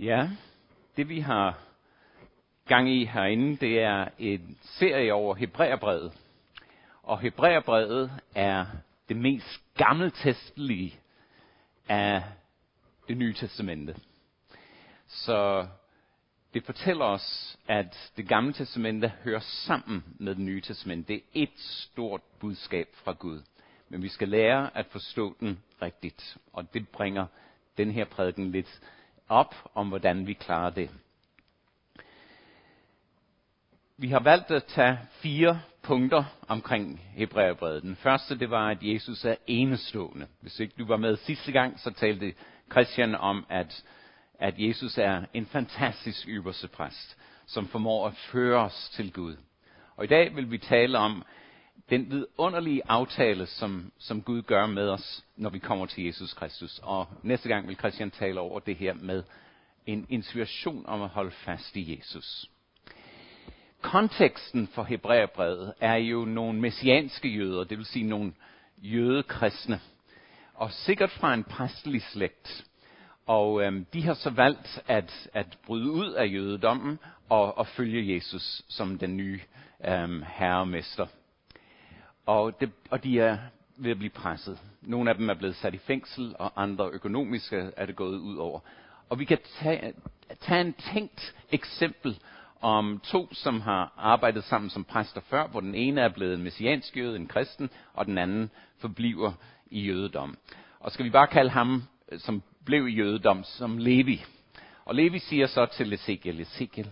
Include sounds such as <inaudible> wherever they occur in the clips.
Ja, det vi har gang i herinde, det er en serie over Hebræerbrevet. Og Hebræerbrevet er det mest gammeltestlige af det nye testamente. Så det fortæller os, at det gamle testamente hører sammen med det nye testamente. Det er et stort budskab fra Gud. Men vi skal lære at forstå den rigtigt. Og det bringer den her prædiken lidt op om, hvordan vi klarer det. Vi har valgt at tage fire punkter omkring Hebræerbrevet. Den første, det var, at Jesus er enestående. Hvis ikke du var med sidste gang, så talte Christian om, at, at Jesus er en fantastisk ypperste præst, som formår at føre os til Gud. Og i dag vil vi tale om den vidunderlige aftale, som, som Gud gør med os, når vi kommer til Jesus Kristus. Og næste gang vil Christian tale over det her med en inspiration om at holde fast i Jesus. Konteksten for Hebræerbrevet er jo nogle messianske jøder, det vil sige nogle jødekristne, og sikkert fra en præstelig slægt. Og øhm, de har så valgt at, at bryde ud af jødedommen og, og følge Jesus som den nye øhm, herremester. Og, det, og de er ved at blive presset. Nogle af dem er blevet sat i fængsel, og andre økonomiske er det gået ud over. Og vi kan tage, tage en tænkt eksempel om to, som har arbejdet sammen som præster før, hvor den ene er blevet en messiansk jøde, en kristen, og den anden forbliver i jødedom. Og skal vi bare kalde ham, øh, som blev i jødedom, som Levi. Og Levi siger så til Ezekiel, Ezekiel,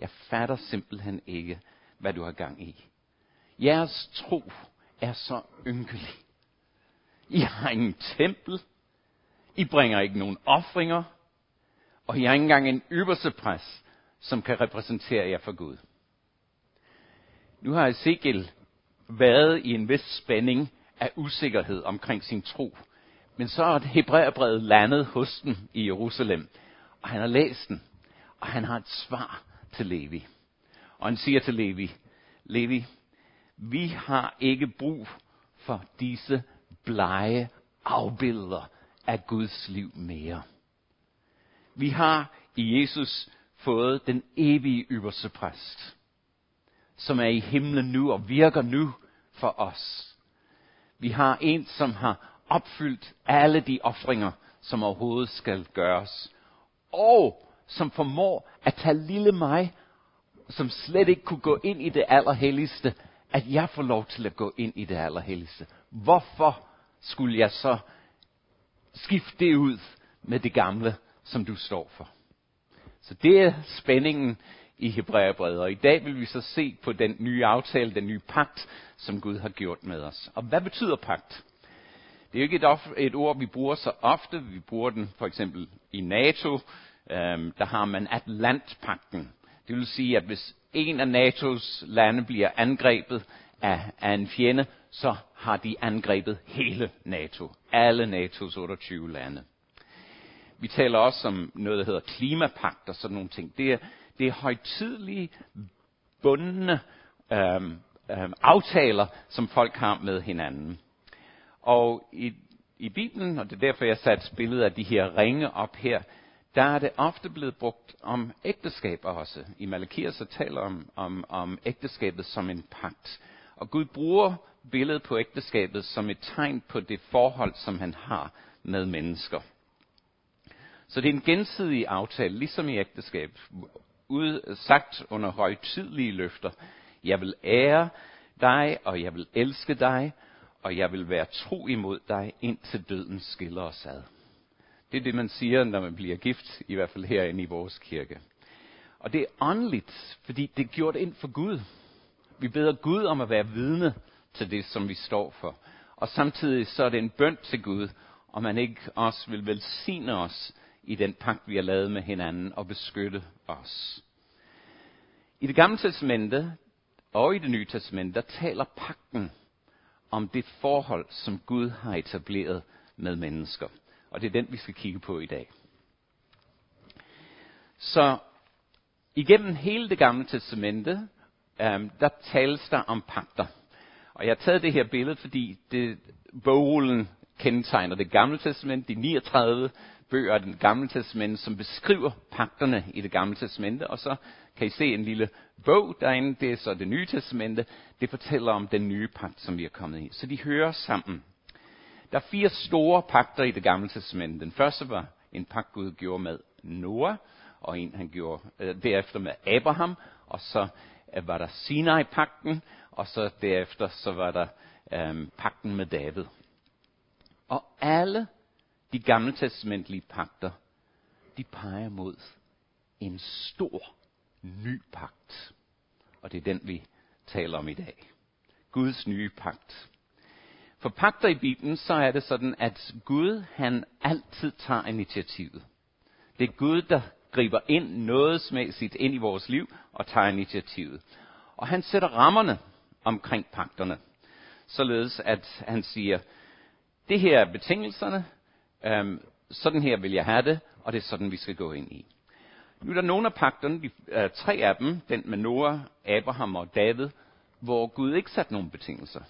jeg fatter simpelthen ikke, hvad du har gang i. Jeres tro er så ynkelig. I har ingen tempel. I bringer ikke nogen offringer. Og I har ikke engang en ypperste præst, som kan repræsentere jer for Gud. Nu har Ezekiel været i en vis spænding af usikkerhed omkring sin tro. Men så er Hebræerbrevet landet hos den i Jerusalem, og han har læst den, og han har et svar til Levi. Og han siger til Levi, Levi, vi har ikke brug for disse blege afbilder af Guds liv mere. Vi har i Jesus fået den evige ypperste præst, som er i himlen nu og virker nu for os. Vi har en, som har opfyldt alle de ofringer, som overhovedet skal gøres, og som formår at tage lille mig, som slet ikke kunne gå ind i det allerhelligste, at jeg får lov til at gå ind i det allerhelligste. Hvorfor skulle jeg så skifte det ud med det gamle, som du står for? Så det er spændingen i Hebræerbrevet. Og i dag vil vi så se på den nye aftale, den nye pagt, som Gud har gjort med os. Og hvad betyder pagt? Det er jo ikke et, et ord, vi bruger så ofte. Vi bruger den for eksempel i NATO. Øhm, der har man Atlantpakten. Det vil sige, at hvis en af NATO's lande bliver angrebet af, af en fjende, så har de angrebet hele NATO. Alle NATO's 28 lande. Vi taler også om noget, der hedder klimapagt og sådan nogle ting. Det er, det er højtidlige, bundne øhm, øhm, aftaler, som folk har med hinanden. Og i, i Bibelen, og det er derfor, jeg satte billedet af de her ringe op her, der er det ofte blevet brugt om ægteskaber også. I Malakia så taler om, om, om ægteskabet som en pagt. Og Gud bruger billedet på ægteskabet som et tegn på det forhold, som han har med mennesker. Så det er en gensidig aftale, ligesom i ægteskab, ud, sagt under højtidlige løfter. Jeg vil ære dig, og jeg vil elske dig, og jeg vil være tro imod dig, indtil døden skiller os ad. Det er det, man siger, når man bliver gift, i hvert fald herinde i vores kirke. Og det er åndeligt, fordi det er gjort ind for Gud. Vi beder Gud om at være vidne til det, som vi står for. Og samtidig så er det en bøn til Gud, om man ikke også vil velsigne os i den pagt, vi har lavet med hinanden, og beskytte os. I det gamle testamente og i det nye testamente, der taler pagten om det forhold, som Gud har etableret med mennesker. Og det er den, vi skal kigge på i dag. Så igennem hele det gamle testamente, øhm, der tales der om pakter. Og jeg har taget det her billede, fordi det, bogrullen kendetegner det gamle testamente, de 39 bøger af det gamle testamente, som beskriver pagterne i det gamle testamente, og så kan I se en lille bog derinde, det er så det nye testamente, det fortæller om den nye pagt, som vi er kommet i. Så de hører sammen. Der er fire store pagter i det gamle testament. Den første var en pagt, Gud gjorde med Noah, og en han gjorde øh, derefter med Abraham, og så øh, var der Sinai-pakten, og så derefter så var der øh, pakten med David. Og alle de gamle testamentlige pagter, de peger mod en stor ny pagt. Og det er den, vi taler om i dag. Guds nye pagt. For pagter i Bibelen, så er det sådan, at Gud, han altid tager initiativet. Det er Gud, der griber ind nådesmæssigt ind i vores liv og tager initiativet. Og han sætter rammerne omkring pagterne. Således at han siger, det her er betingelserne, øhm, sådan her vil jeg have det, og det er sådan, vi skal gå ind i. Nu er der nogle af pagterne, de, øh, tre af dem, den med Noah, Abraham og David, hvor Gud ikke satte nogen betingelser.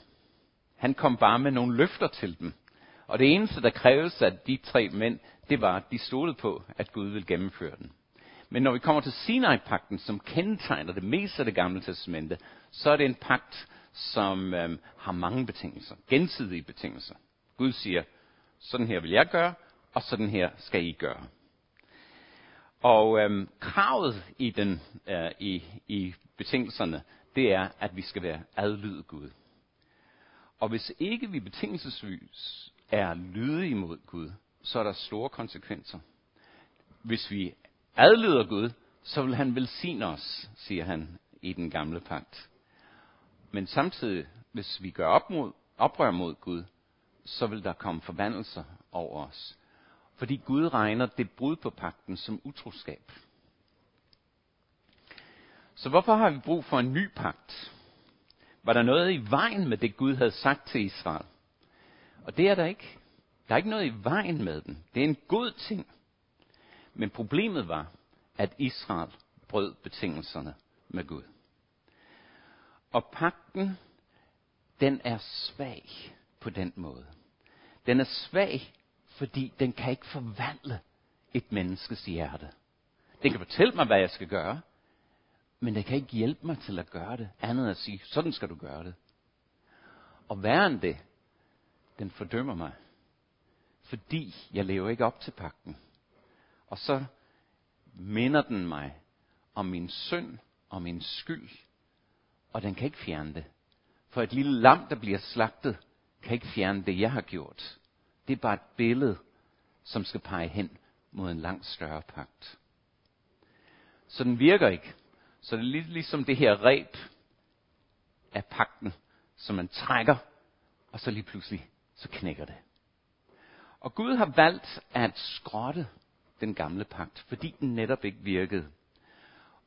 Han kom bare med nogle løfter til dem. Og det eneste, der kræves af de tre mænd, det var, at de stolede på, at Gud ville gennemføre den. Men når vi kommer til Sinai-pakten, som kendetegner det meste af det gamle testamente, så er det en pagt, som øhm, har mange betingelser, gensidige betingelser. Gud siger, sådan her vil jeg gøre, og sådan her skal I gøre. Og øhm, kravet i, den, øh, i, i betingelserne, det er, at vi skal være adlyde Gud. Og hvis ikke vi betingelsesløs er lydige mod Gud, så er der store konsekvenser. Hvis vi adlyder Gud, så vil han velsigne os, siger han i den gamle pagt. Men samtidig, hvis vi gør op mod, oprør mod Gud, så vil der komme forbandelser over os. Fordi Gud regner det brud på pakten som utroskab. Så hvorfor har vi brug for en ny pagt? Var der noget i vejen med det, Gud havde sagt til Israel? Og det er der ikke. Der er ikke noget i vejen med den. Det er en god ting. Men problemet var, at Israel brød betingelserne med Gud. Og pakten, den er svag på den måde. Den er svag, fordi den kan ikke forvandle et menneskes hjerte. Den kan fortælle mig, hvad jeg skal gøre, men det kan ikke hjælpe mig til at gøre det, andet at sige, sådan skal du gøre det. Og værre end det, den fordømmer mig, fordi jeg lever ikke op til pakten. Og så minder den mig om min synd og min skyld, og den kan ikke fjerne det. For et lille lam, der bliver slagtet, kan ikke fjerne det, jeg har gjort. Det er bare et billede, som skal pege hen mod en langt større pagt. Så den virker ikke. Så det er lidt ligesom det her reb af pakten, som man trækker, og så lige pludselig, så knækker det. Og Gud har valgt at skrotte den gamle pagt, fordi den netop ikke virkede.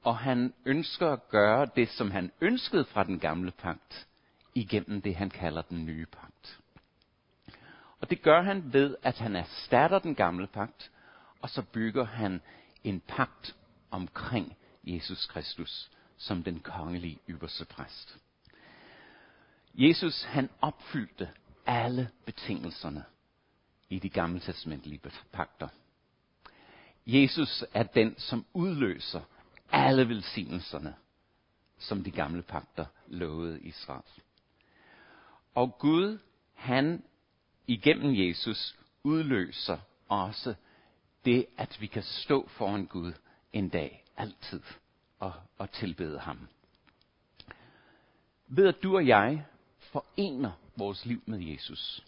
Og han ønsker at gøre det, som han ønskede fra den gamle pagt, igennem det, han kalder den nye pagt. Og det gør han ved, at han erstatter den gamle pagt, og så bygger han en pagt omkring Jesus Kristus som den kongelige ypperste præst. Jesus han opfyldte alle betingelserne i de gamle testamentlige pagter. Jesus er den, som udløser alle velsignelserne, som de gamle pagter lovede Israel. Og Gud, han igennem Jesus udløser også det, at vi kan stå foran Gud en dag, altid, og, og tilbede ham. Ved at du og jeg forener vores liv med Jesus,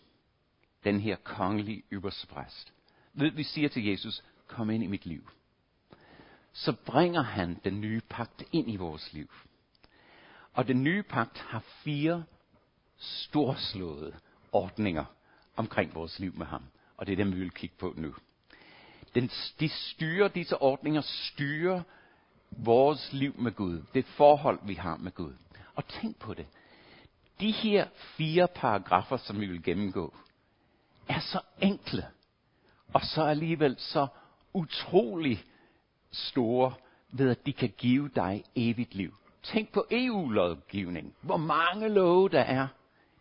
den her kongelige ypperstepræst, ved at vi siger til Jesus, kom ind i mit liv, så bringer han den nye pagt ind i vores liv. Og den nye pagt har fire storslåede ordninger omkring vores liv med ham. Og det er dem, vi vil kigge på nu. Den, de styrer, disse ordninger styrer vores liv med Gud. Det forhold, vi har med Gud. Og tænk på det. De her fire paragrafer, som vi vil gennemgå, er så enkle, og så alligevel så utrolig store, ved at de kan give dig evigt liv. Tænk på EU-lovgivning. Hvor mange love der er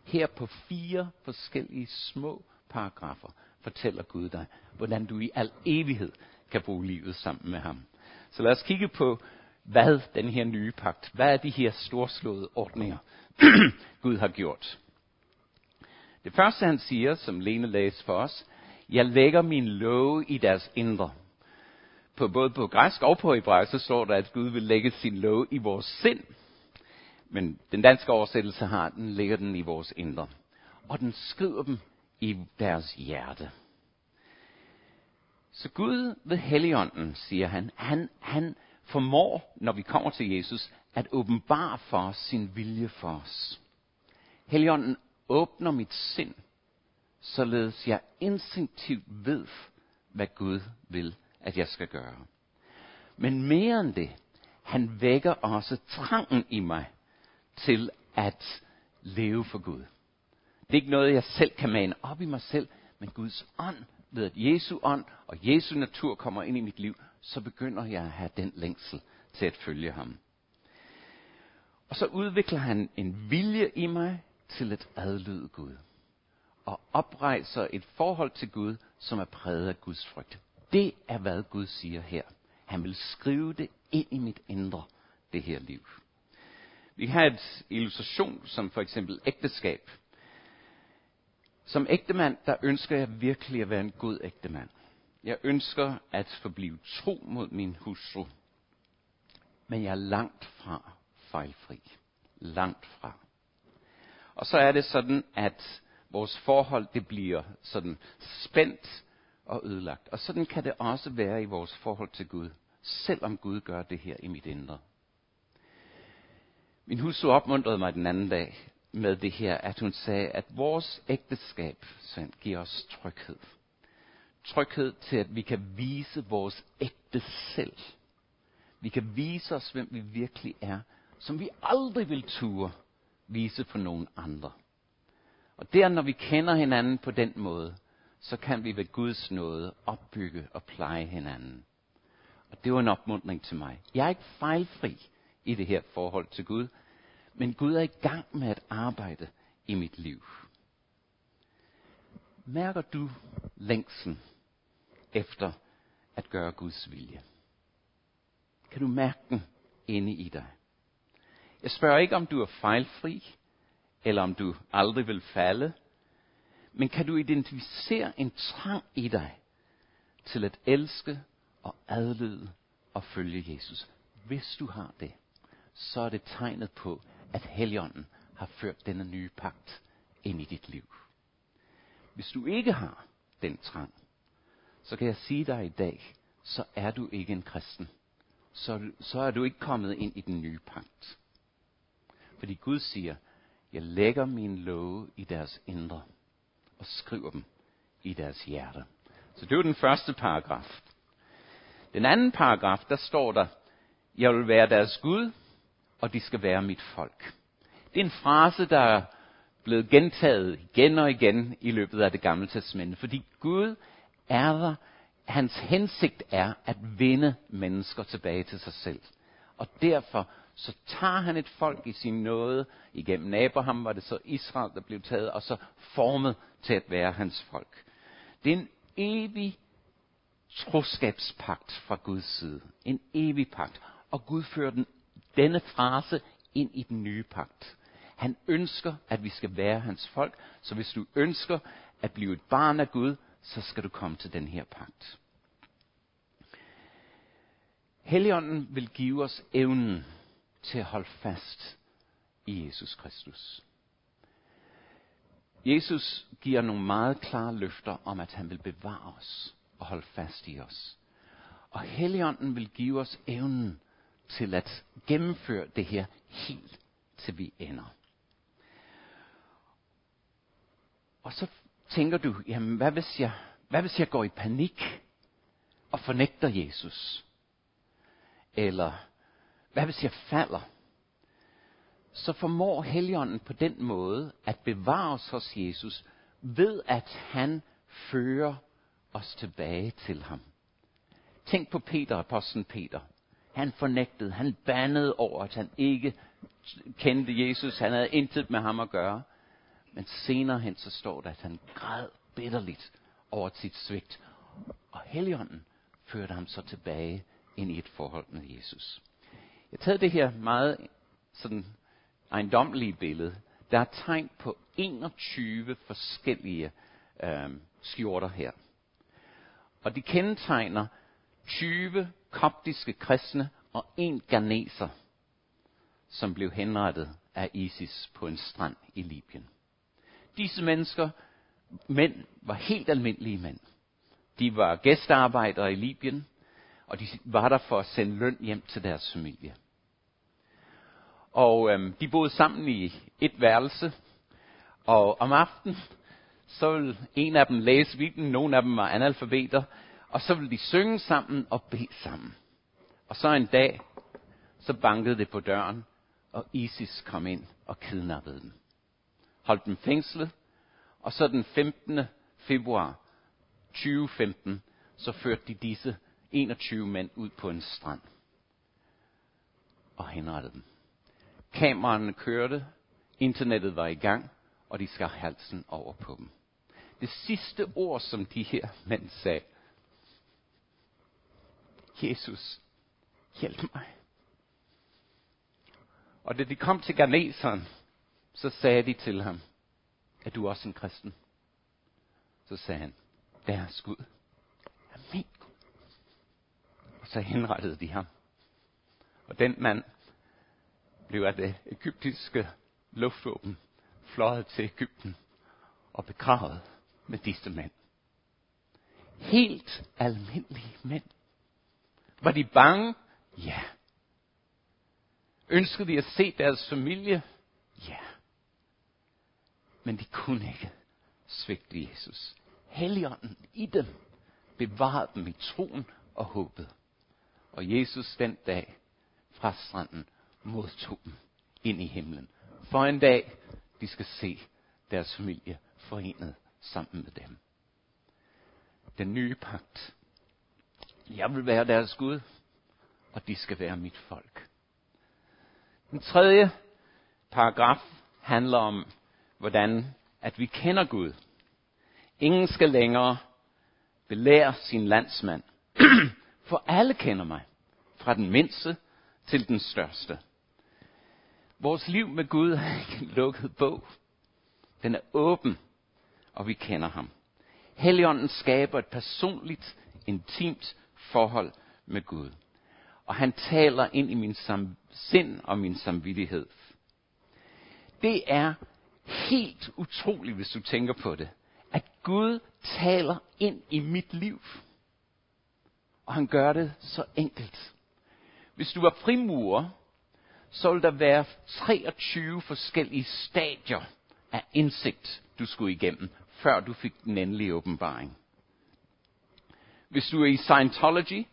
her på fire forskellige små paragrafer fortæller Gud dig, hvordan du i al evighed kan bruge livet sammen med ham. Så lad os kigge på, hvad den her nye pagt, hvad er de her storslåede ordninger, <clears throat> Gud har gjort. Det første han siger, som Lene læste for os, jeg lægger min love i deres indre. På både på græsk og på hebraisk, så står der, at Gud vil lægge sin love i vores sind. Men den danske oversættelse har den, lægger den i vores indre. Og den skriver dem i deres hjerte. Så Gud ved Helligånden, siger han, han, han formår, når vi kommer til Jesus, at åbenbare for os sin vilje for os. Helligånden åbner mit sind, således jeg instinktivt ved, hvad Gud vil, at jeg skal gøre. Men mere end det, han vækker også trangen i mig til at leve for Gud. Det er ikke noget, jeg selv kan mane op i mig selv, men Guds ånd, ved at Jesu ånd og Jesu natur kommer ind i mit liv, så begynder jeg at have den længsel til at følge ham. Og så udvikler han en vilje i mig til at adlyde Gud. Og oprejser et forhold til Gud, som er præget af Guds frygt. Det er, hvad Gud siger her. Han vil skrive det ind i mit indre, det her liv. Vi har et illustration, som for eksempel ægteskab. Som ægtemand, der ønsker jeg virkelig at være en god ægtemand. Jeg ønsker at forblive tro mod min hustru. Men jeg er langt fra fejlfri. Langt fra. Og så er det sådan, at vores forhold det bliver sådan spændt og ødelagt. Og sådan kan det også være i vores forhold til Gud, selvom Gud gør det her i mit indre. Min hustru opmuntrede mig den anden dag med det her, at hun sagde, at vores ægteskab giver os tryghed. Tryghed til, at vi kan vise vores ægte selv. Vi kan vise os, hvem vi virkelig er, som vi aldrig vil ture vise for nogen andre. Og der, når vi kender hinanden på den måde, så kan vi ved Guds nåde opbygge og pleje hinanden. Og det var en opmuntring til mig. Jeg er ikke fejlfri i det her forhold til Gud, men Gud er i gang med at arbejde i mit liv. Mærker du længsen efter at gøre Guds vilje? Kan du mærke den inde i dig? Jeg spørger ikke, om du er fejlfri, eller om du aldrig vil falde, men kan du identificere en trang i dig til at elske og adlyde og følge Jesus? Hvis du har det, så er det tegnet på, at Helligånden har ført denne nye pagt ind i dit liv. Hvis du ikke har den trang, så kan jeg sige dig i dag, så er du ikke en kristen. Så, så er du ikke kommet ind i den nye pagt. Fordi Gud siger, jeg lægger min love i deres indre og skriver dem i deres hjerte. Så det er den første paragraf. Den anden paragraf, der står der, jeg vil være deres Gud, og de skal være mit folk. Det er en frase, der er blevet gentaget igen og igen i løbet af det gamle testamente, fordi Gud er der, hans hensigt er at vinde mennesker tilbage til sig selv. Og derfor så tager han et folk i sin nåde. Igennem Abraham var det så Israel, der blev taget, og så formet til at være hans folk. Det er en evig troskabspagt fra Guds side. En evig pagt. Og Gud fører den, denne frase ind i den nye pagt. Han ønsker, at vi skal være hans folk. Så hvis du ønsker at blive et barn af Gud, så skal du komme til den her pagt. Helligånden vil give os evnen til at holde fast i Jesus Kristus. Jesus giver nogle meget klare løfter om, at han vil bevare os og holde fast i os. Og Helligånden vil give os evnen til at gennemføre det her helt til vi ender. Og så tænker du, jamen hvad hvis jeg, hvad hvis jeg går i panik og fornægter Jesus? Eller hvad hvis jeg falder? Så formår Helligånden på den måde at bevare os hos Jesus, ved at han fører os tilbage til ham. Tænk på Peter, apostlen Peter. Han fornægtede, han bandede over, at han ikke kendte Jesus. Han havde intet med ham at gøre. Men senere hen så står der, at han græd bitterligt over sit svigt. Og Helligånden førte ham så tilbage ind i et forhold med Jesus. Jeg har taget det her meget sådan ejendommelige billede. Der er tegn på 21 forskellige øh, skjorter her. Og de kendetegner 20 koptiske kristne og en ganeser, som blev henrettet af ISIS på en strand i Libyen. Disse mennesker, mænd, var helt almindelige mænd. De var gæstearbejdere i Libyen, og de var der for at sende løn hjem til deres familie. Og øhm, de boede sammen i et værelse, og om aftenen, så ville en af dem læse Bibelen, nogle af dem var analfabeter, og så ville de synge sammen og bede sammen. Og så en dag, så bankede det på døren, og ISIS kom ind og kidnappede dem. Holdt dem fængslet, og så den 15. februar 2015, så førte de disse 21 mænd ud på en strand og henrettede dem. Kameraerne kørte, internettet var i gang, og de skar halsen over på dem. Det sidste ord, som de her mænd sagde, Jesus, hjælp mig. Og da de kom til Garneseren, så sagde de til ham, er du også en kristen? Så sagde han, deres Gud er min Gud. Og så henrettede de ham. Og den mand blev af det egyptiske luftvåben fløjet til Ægypten og begravet med disse mænd. Helt almindelige mænd. Var de bange? Ja. Ønskede de at se deres familie? Ja. Men de kunne ikke svigte Jesus. Helligånden i dem bevarede dem i troen og håbet. Og Jesus den dag fra stranden modtog dem ind i himlen. For en dag, de skal se deres familie forenet sammen med dem. Den nye pagt. Jeg vil være deres Gud, og de skal være mit folk. Den tredje paragraf handler om, hvordan at vi kender Gud. Ingen skal længere belære sin landsmand, <clears throat> for alle kender mig, fra den mindste til den største. Vores liv med Gud er ikke en lukket bog. Den er åben, og vi kender ham. Helligånden skaber et personligt, intimt forhold med Gud. Og han taler ind i min sam- sind og min samvittighed. Det er helt utroligt, hvis du tænker på det, at Gud taler ind i mit liv. Og han gør det så enkelt. Hvis du var frimurer, så ville der være 23 forskellige stadier af indsigt, du skulle igennem, før du fik den endelige åbenbaring. Hvis du er i Scientology,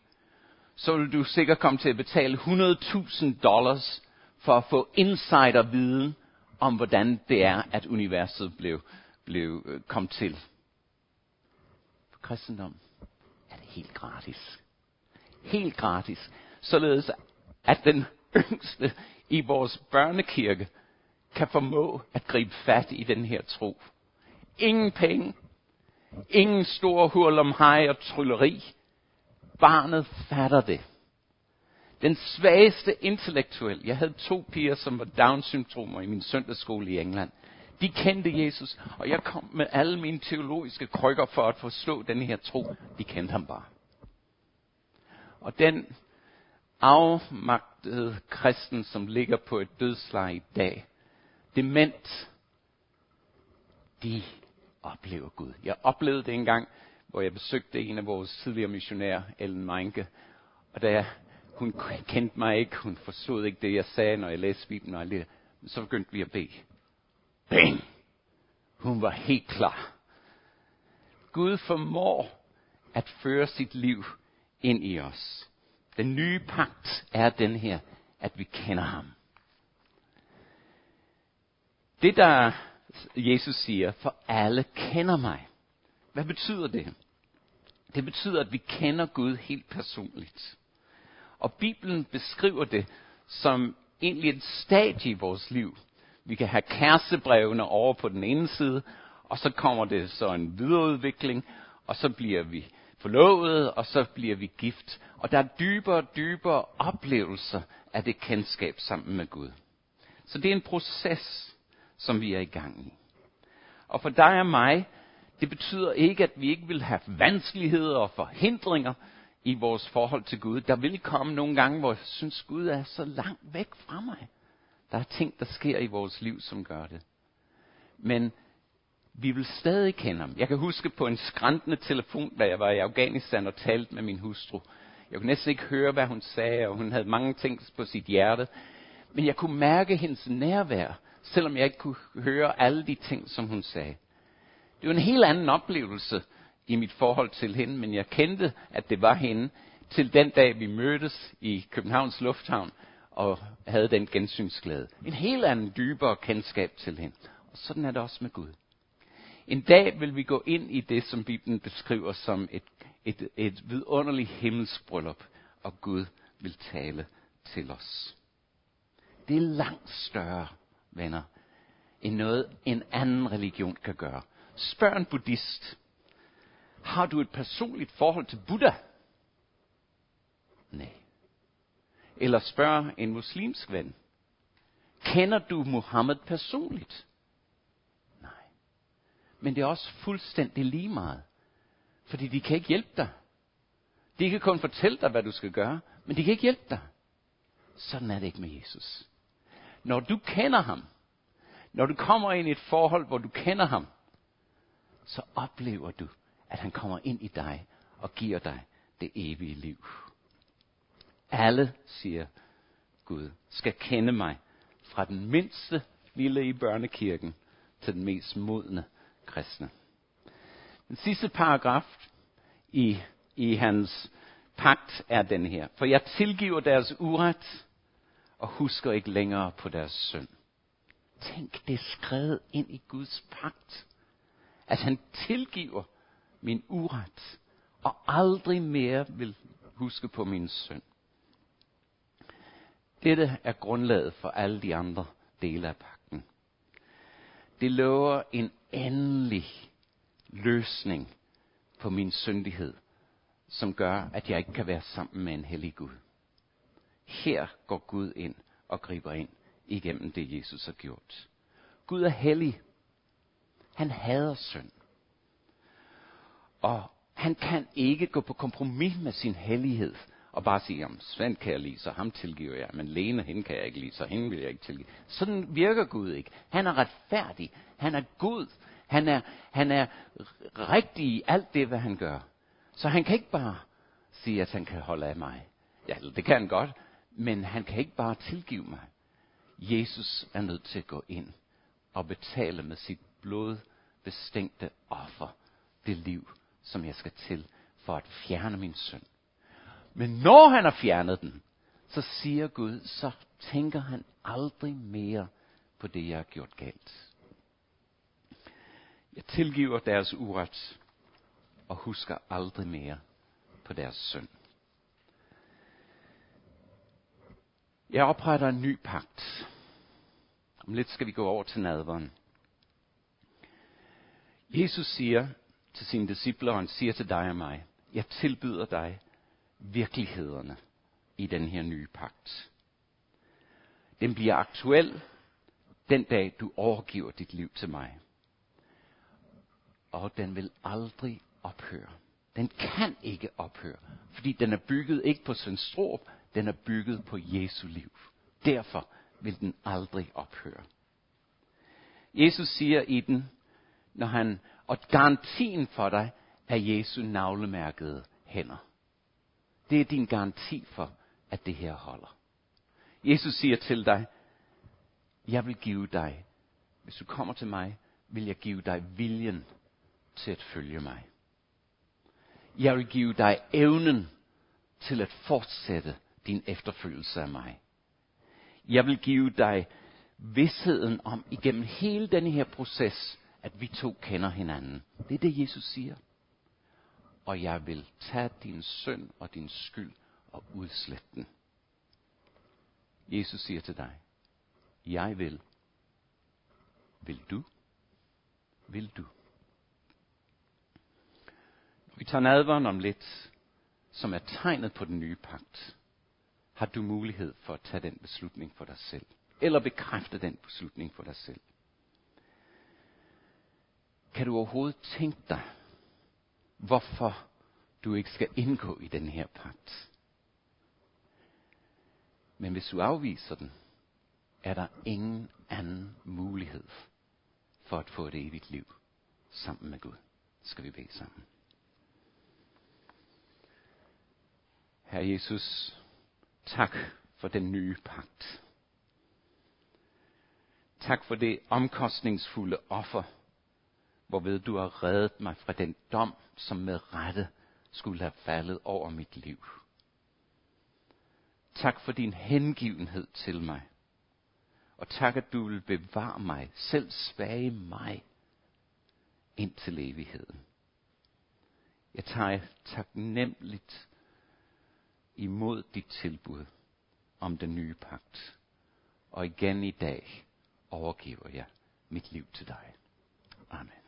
så vil du sikkert komme til at betale 100.000 dollars for at få insiderviden om, hvordan det er, at universet blev, blev øh, kom til. For kristendom er det helt gratis. Helt gratis. Således at den <laughs> yngste i vores børnekirke kan formå at gribe fat i den her tro. Ingen penge, ingen stor hul om hej og trylleri. Barnet fatter det. Den svageste intellektuel. Jeg havde to piger, som var Down-syndromer i min søndagsskole i England. De kendte Jesus, og jeg kom med alle mine teologiske krykker for at forstå den her tro. De kendte ham bare. Og den afmagtede kristen, som ligger på et dødsleje i dag, dement, de oplever Gud. Jeg oplevede det engang, hvor jeg besøgte en af vores tidligere missionærer, Ellen Meinke, og da jeg, hun kendte mig ikke, hun forstod ikke det, jeg sagde, når jeg læste Bibelen, og lidt, så begyndte vi at bede. Bang! Hun var helt klar. Gud formår at føre sit liv ind i os. Den nye pagt er den her, at vi kender ham. Det der Jesus siger, for alle kender mig. Hvad betyder det? Det betyder, at vi kender Gud helt personligt. Og Bibelen beskriver det som egentlig et stadie i vores liv. Vi kan have kærestebrevene over på den ene side, og så kommer det så en videreudvikling, og så bliver vi forlovet, og så bliver vi gift. Og der er dybere og dybere oplevelser af det kendskab sammen med Gud. Så det er en proces, som vi er i gang i. Og for dig og mig, det betyder ikke, at vi ikke vil have vanskeligheder og forhindringer i vores forhold til Gud. Der vil komme nogle gange, hvor jeg synes, Gud er så langt væk fra mig. Der er ting, der sker i vores liv, som gør det. Men vi vil stadig kende ham. Jeg kan huske på en skræntende telefon, da jeg var i Afghanistan og talte med min hustru. Jeg kunne næsten ikke høre, hvad hun sagde, og hun havde mange ting på sit hjerte. Men jeg kunne mærke hendes nærvær, selvom jeg ikke kunne høre alle de ting, som hun sagde. Det var en helt anden oplevelse i mit forhold til hende, men jeg kendte, at det var hende, til den dag vi mødtes i Københavns Lufthavn og havde den gensynsglæde. En helt anden dybere kendskab til hende. Og sådan er det også med Gud. En dag vil vi gå ind i det, som Bibelen beskriver som et, et, et vidunderligt himmelsbryllup, og Gud vil tale til os. Det er langt større, venner, end noget en anden religion kan gøre. Spørg en buddhist. Har du et personligt forhold til Buddha? Nej. Eller spørg en muslimsk ven. Kender du Muhammed personligt? Nej. Men det er også fuldstændig lige meget. Fordi de kan ikke hjælpe dig. De kan kun fortælle dig, hvad du skal gøre, men de kan ikke hjælpe dig. Sådan er det ikke med Jesus. Når du kender ham, når du kommer ind i et forhold, hvor du kender ham, så oplever du, at han kommer ind i dig og giver dig det evige liv. Alle, siger Gud, skal kende mig fra den mindste lille i børnekirken til den mest modne kristne. Den sidste paragraf i, i hans pagt er den her. For jeg tilgiver deres uret og husker ikke længere på deres synd. Tænk, det er skrevet ind i Guds pagt, at han tilgiver min uret og aldrig mere vil huske på min synd. Dette er grundlaget for alle de andre dele af pakken. Det lover en endelig løsning på min syndighed, som gør, at jeg ikke kan være sammen med en hellig Gud. Her går Gud ind og griber ind igennem det, Jesus har gjort. Gud er hellig. Han hader synd. Og han kan ikke gå på kompromis med sin hellighed og bare sige, om Svend kan jeg lide, så ham tilgiver jeg, men Lene, hende kan jeg ikke lide, så hende vil jeg ikke tilgive. Sådan virker Gud ikke. Han er retfærdig. Han er god. Han er, han er rigtig i alt det, hvad han gør. Så han kan ikke bare sige, at han kan holde af mig. Ja, det kan han godt, men han kan ikke bare tilgive mig. Jesus er nødt til at gå ind og betale med sit blod bestængte offer det liv, som jeg skal til for at fjerne min synd. Men når han har fjernet den, så siger Gud, så tænker han aldrig mere på det, jeg har gjort galt. Jeg tilgiver deres uret og husker aldrig mere på deres synd. Jeg opretter en ny pagt. Om lidt skal vi gå over til nadveren. Jesus siger til sine disciple, og han siger til dig og mig, jeg tilbyder dig virkelighederne i den her nye pagt. Den bliver aktuel den dag, du overgiver dit liv til mig. Og den vil aldrig ophøre. Den kan ikke ophøre, fordi den er bygget ikke på Svend den er bygget på Jesu liv. Derfor vil den aldrig ophøre. Jesus siger i den, når han, og garantien for dig er Jesu navlemærkede hænder. Det er din garanti for, at det her holder. Jesus siger til dig, jeg vil give dig, hvis du kommer til mig, vil jeg give dig viljen til at følge mig. Jeg vil give dig evnen til at fortsætte din efterfølgelse af mig. Jeg vil give dig vidsheden om igennem hele denne her proces, at vi to kender hinanden. Det er det, Jesus siger. Og jeg vil tage din synd og din skyld og udslette den. Jesus siger til dig, jeg vil. Vil du? Vil du? Vi tager nadveren om lidt, som er tegnet på den nye pagt, har du mulighed for at tage den beslutning for dig selv. Eller bekræfte den beslutning for dig selv. Kan du overhovedet tænke dig, hvorfor du ikke skal indgå i den her pagt? Men hvis du afviser den, er der ingen anden mulighed for at få et evigt liv sammen med Gud. Skal vi bede sammen. Herre Jesus, tak for den nye pagt. Tak for det omkostningsfulde offer, hvorved du har reddet mig fra den dom, som med rette skulle have faldet over mit liv. Tak for din hengivenhed til mig. Og tak, at du vil bevare mig, selv svage mig, ind til evigheden. Jeg tager taknemmeligt imod dit tilbud om den nye pagt. Og igen i dag overgiver jeg mit liv til dig. Amen.